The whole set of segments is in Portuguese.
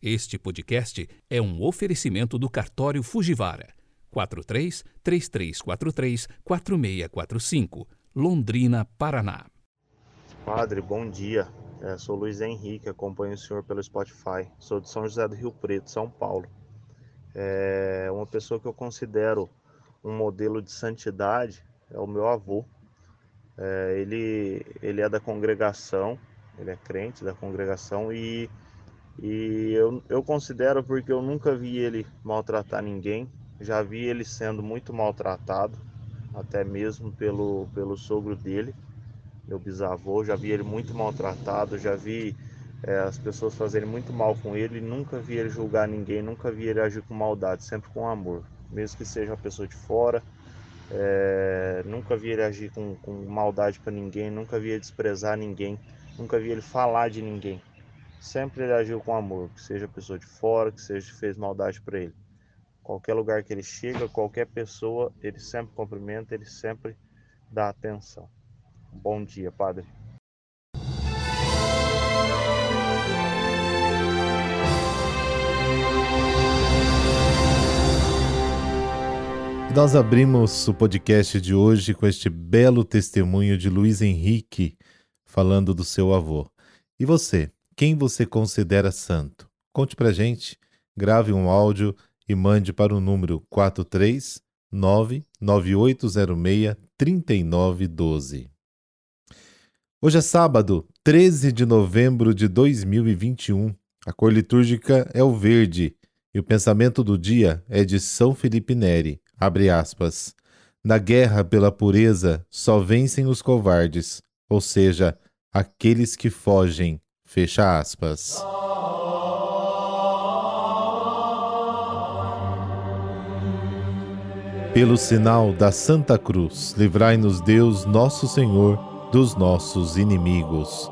Este podcast é um oferecimento do cartório Fujivara. 43 3343 4645, Londrina, Paraná. Padre, bom dia. É, sou Luiz Henrique, acompanho o senhor pelo Spotify. Sou de São José do Rio Preto, São Paulo. É uma pessoa que eu considero um modelo de santidade é o meu avô. É, ele, ele é da congregação, ele é crente da congregação e e eu, eu considero porque eu nunca vi ele maltratar ninguém, já vi ele sendo muito maltratado, até mesmo pelo, pelo sogro dele, meu bisavô, já vi ele muito maltratado, já vi é, as pessoas fazerem muito mal com ele, nunca vi ele julgar ninguém, nunca vi ele agir com maldade, sempre com amor, mesmo que seja uma pessoa de fora, é, nunca vi ele agir com, com maldade para ninguém, nunca vi ele desprezar ninguém, nunca vi ele falar de ninguém. Sempre ele agiu com amor, que seja pessoa de fora, que seja fez maldade para ele. Qualquer lugar que ele chega, qualquer pessoa, ele sempre cumprimenta, ele sempre dá atenção. Bom dia, Padre. Nós abrimos o podcast de hoje com este belo testemunho de Luiz Henrique falando do seu avô. E você, quem você considera santo? Conte pra gente, grave um áudio e mande para o número 43998063912. Hoje é sábado, 13 de novembro de 2021. A cor litúrgica é o verde e o pensamento do dia é de São Felipe Neri. Abre aspas. Na guerra pela pureza só vencem os covardes, ou seja, aqueles que fogem Fecha aspas. Pelo sinal da Santa Cruz, livrai-nos Deus, nosso Senhor, dos nossos inimigos.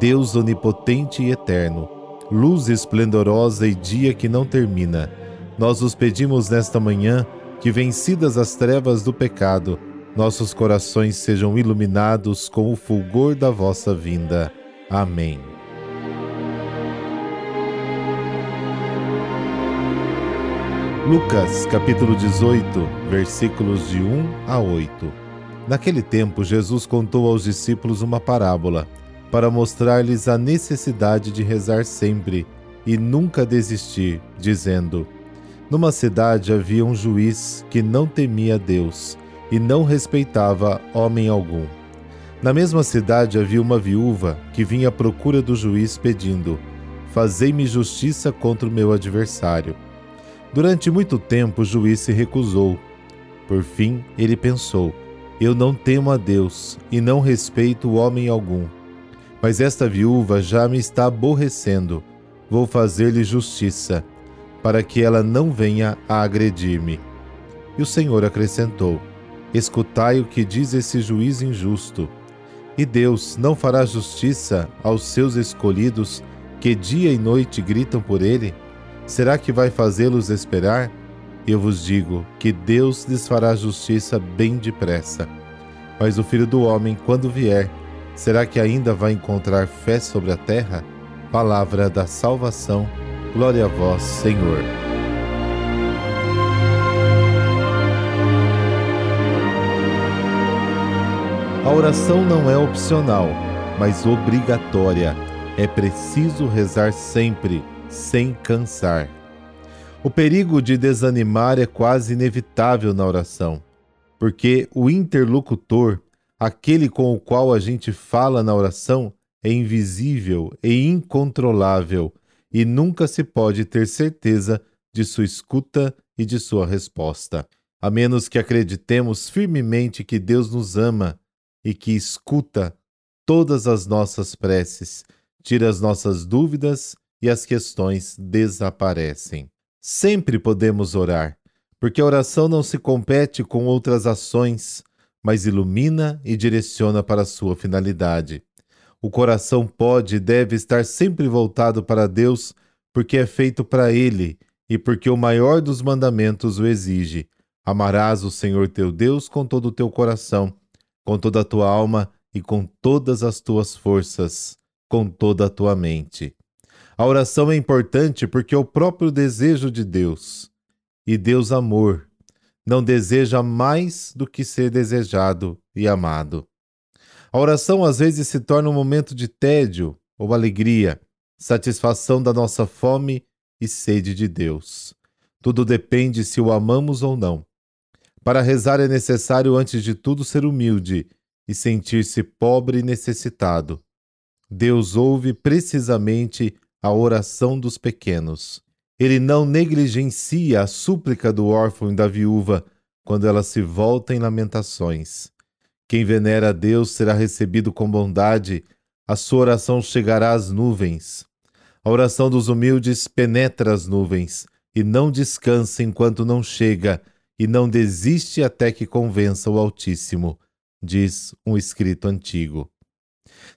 Deus onipotente e eterno, luz esplendorosa e dia que não termina, nós os pedimos nesta manhã que, vencidas as trevas do pecado, nossos corações sejam iluminados com o fulgor da vossa vinda. Amém. Lucas capítulo 18, versículos de 1 a 8. Naquele tempo, Jesus contou aos discípulos uma parábola para mostrar-lhes a necessidade de rezar sempre e nunca desistir, dizendo: Numa cidade havia um juiz que não temia Deus e não respeitava homem algum. Na mesma cidade havia uma viúva que vinha à procura do juiz pedindo: Fazei-me justiça contra o meu adversário. Durante muito tempo o juiz se recusou. Por fim, ele pensou: Eu não temo a Deus e não respeito homem algum. Mas esta viúva já me está aborrecendo. Vou fazer-lhe justiça, para que ela não venha a agredir-me. E o Senhor acrescentou: Escutai o que diz esse juiz injusto. E Deus não fará justiça aos seus escolhidos que dia e noite gritam por ele? Será que vai fazê-los esperar? Eu vos digo que Deus lhes fará justiça bem depressa. Mas o filho do homem, quando vier, será que ainda vai encontrar fé sobre a terra? Palavra da salvação. Glória a vós, Senhor. A oração não é opcional, mas obrigatória. É preciso rezar sempre sem cansar. O perigo de desanimar é quase inevitável na oração, porque o interlocutor, aquele com o qual a gente fala na oração, é invisível e incontrolável e nunca se pode ter certeza de sua escuta e de sua resposta, a menos que acreditemos firmemente que Deus nos ama e que escuta todas as nossas preces, tira as nossas dúvidas e as questões desaparecem. Sempre podemos orar, porque a oração não se compete com outras ações, mas ilumina e direciona para a sua finalidade. O coração pode e deve estar sempre voltado para Deus, porque é feito para Ele e porque o maior dos mandamentos o exige. Amarás o Senhor teu Deus com todo o teu coração, com toda a tua alma e com todas as tuas forças, com toda a tua mente. A oração é importante porque é o próprio desejo de Deus. E Deus, amor, não deseja mais do que ser desejado e amado. A oração às vezes se torna um momento de tédio ou alegria, satisfação da nossa fome e sede de Deus. Tudo depende se o amamos ou não. Para rezar é necessário, antes de tudo, ser humilde e sentir-se pobre e necessitado. Deus ouve precisamente a oração dos pequenos. Ele não negligencia a súplica do órfão e da viúva quando ela se volta em lamentações. Quem venera a Deus será recebido com bondade, a sua oração chegará às nuvens. A oração dos humildes penetra as nuvens e não descansa enquanto não chega e não desiste até que convença o Altíssimo, diz um escrito antigo.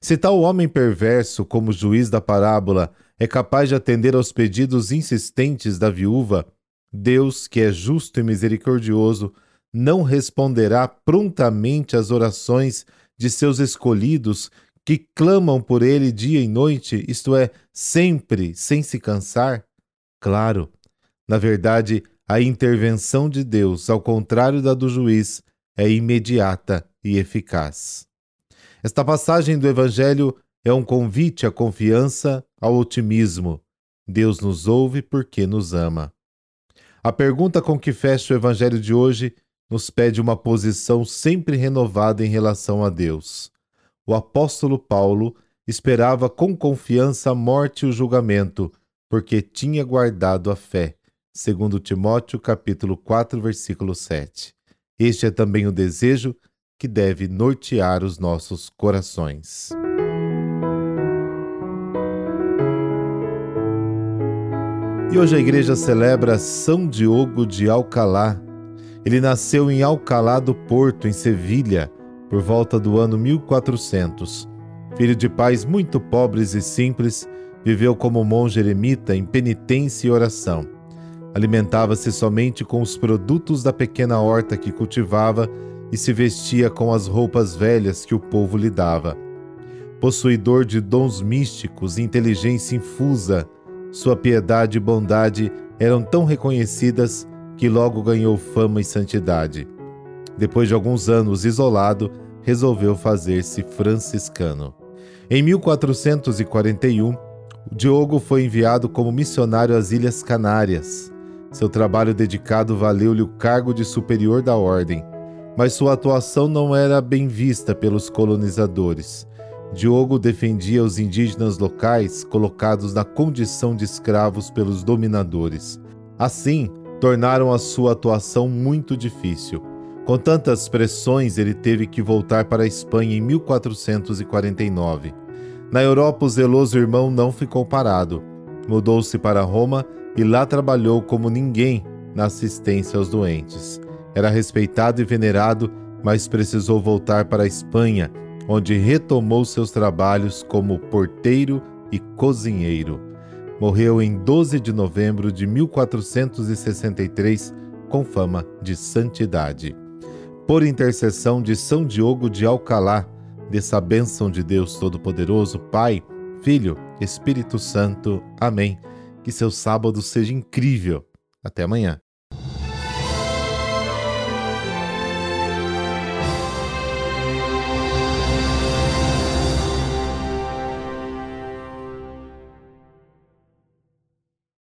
Se tal homem perverso, como juiz da parábola, é capaz de atender aos pedidos insistentes da viúva, Deus, que é justo e misericordioso, não responderá prontamente às orações de seus escolhidos que clamam por ele dia e noite, isto é, sempre, sem se cansar? Claro, na verdade, a intervenção de Deus, ao contrário da do juiz, é imediata e eficaz. Esta passagem do Evangelho é um convite à confiança, ao otimismo. Deus nos ouve porque nos ama. A pergunta com que fecha o Evangelho de hoje nos pede uma posição sempre renovada em relação a Deus. O apóstolo Paulo esperava com confiança a morte e o julgamento, porque tinha guardado a fé. Segundo Timóteo, capítulo 4, versículo 7. Este é também o desejo que deve nortear os nossos corações. E hoje a igreja celebra São Diogo de Alcalá. Ele nasceu em Alcalá do Porto, em Sevilha, por volta do ano 1400. Filho de pais muito pobres e simples, viveu como monge eremita em penitência e oração. Alimentava-se somente com os produtos da pequena horta que cultivava e se vestia com as roupas velhas que o povo lhe dava. Possuidor de dons místicos e inteligência infusa, sua piedade e bondade eram tão reconhecidas que logo ganhou fama e santidade. Depois de alguns anos isolado, resolveu fazer-se franciscano. Em 1441, Diogo foi enviado como missionário às Ilhas Canárias. Seu trabalho dedicado valeu-lhe o cargo de superior da ordem mas sua atuação não era bem vista pelos colonizadores. Diogo defendia os indígenas locais colocados na condição de escravos pelos dominadores. Assim, tornaram a sua atuação muito difícil. Com tantas pressões, ele teve que voltar para a Espanha em 1449. Na Europa, o zeloso irmão não ficou parado. Mudou-se para Roma e lá trabalhou como ninguém na assistência aos doentes. Era respeitado e venerado, mas precisou voltar para a Espanha, onde retomou seus trabalhos como porteiro e cozinheiro. Morreu em 12 de novembro de 1463 com fama de santidade. Por intercessão de São Diogo de Alcalá, dessa bênção de Deus Todo-Poderoso, Pai, Filho, Espírito Santo. Amém. Que seu sábado seja incrível. Até amanhã.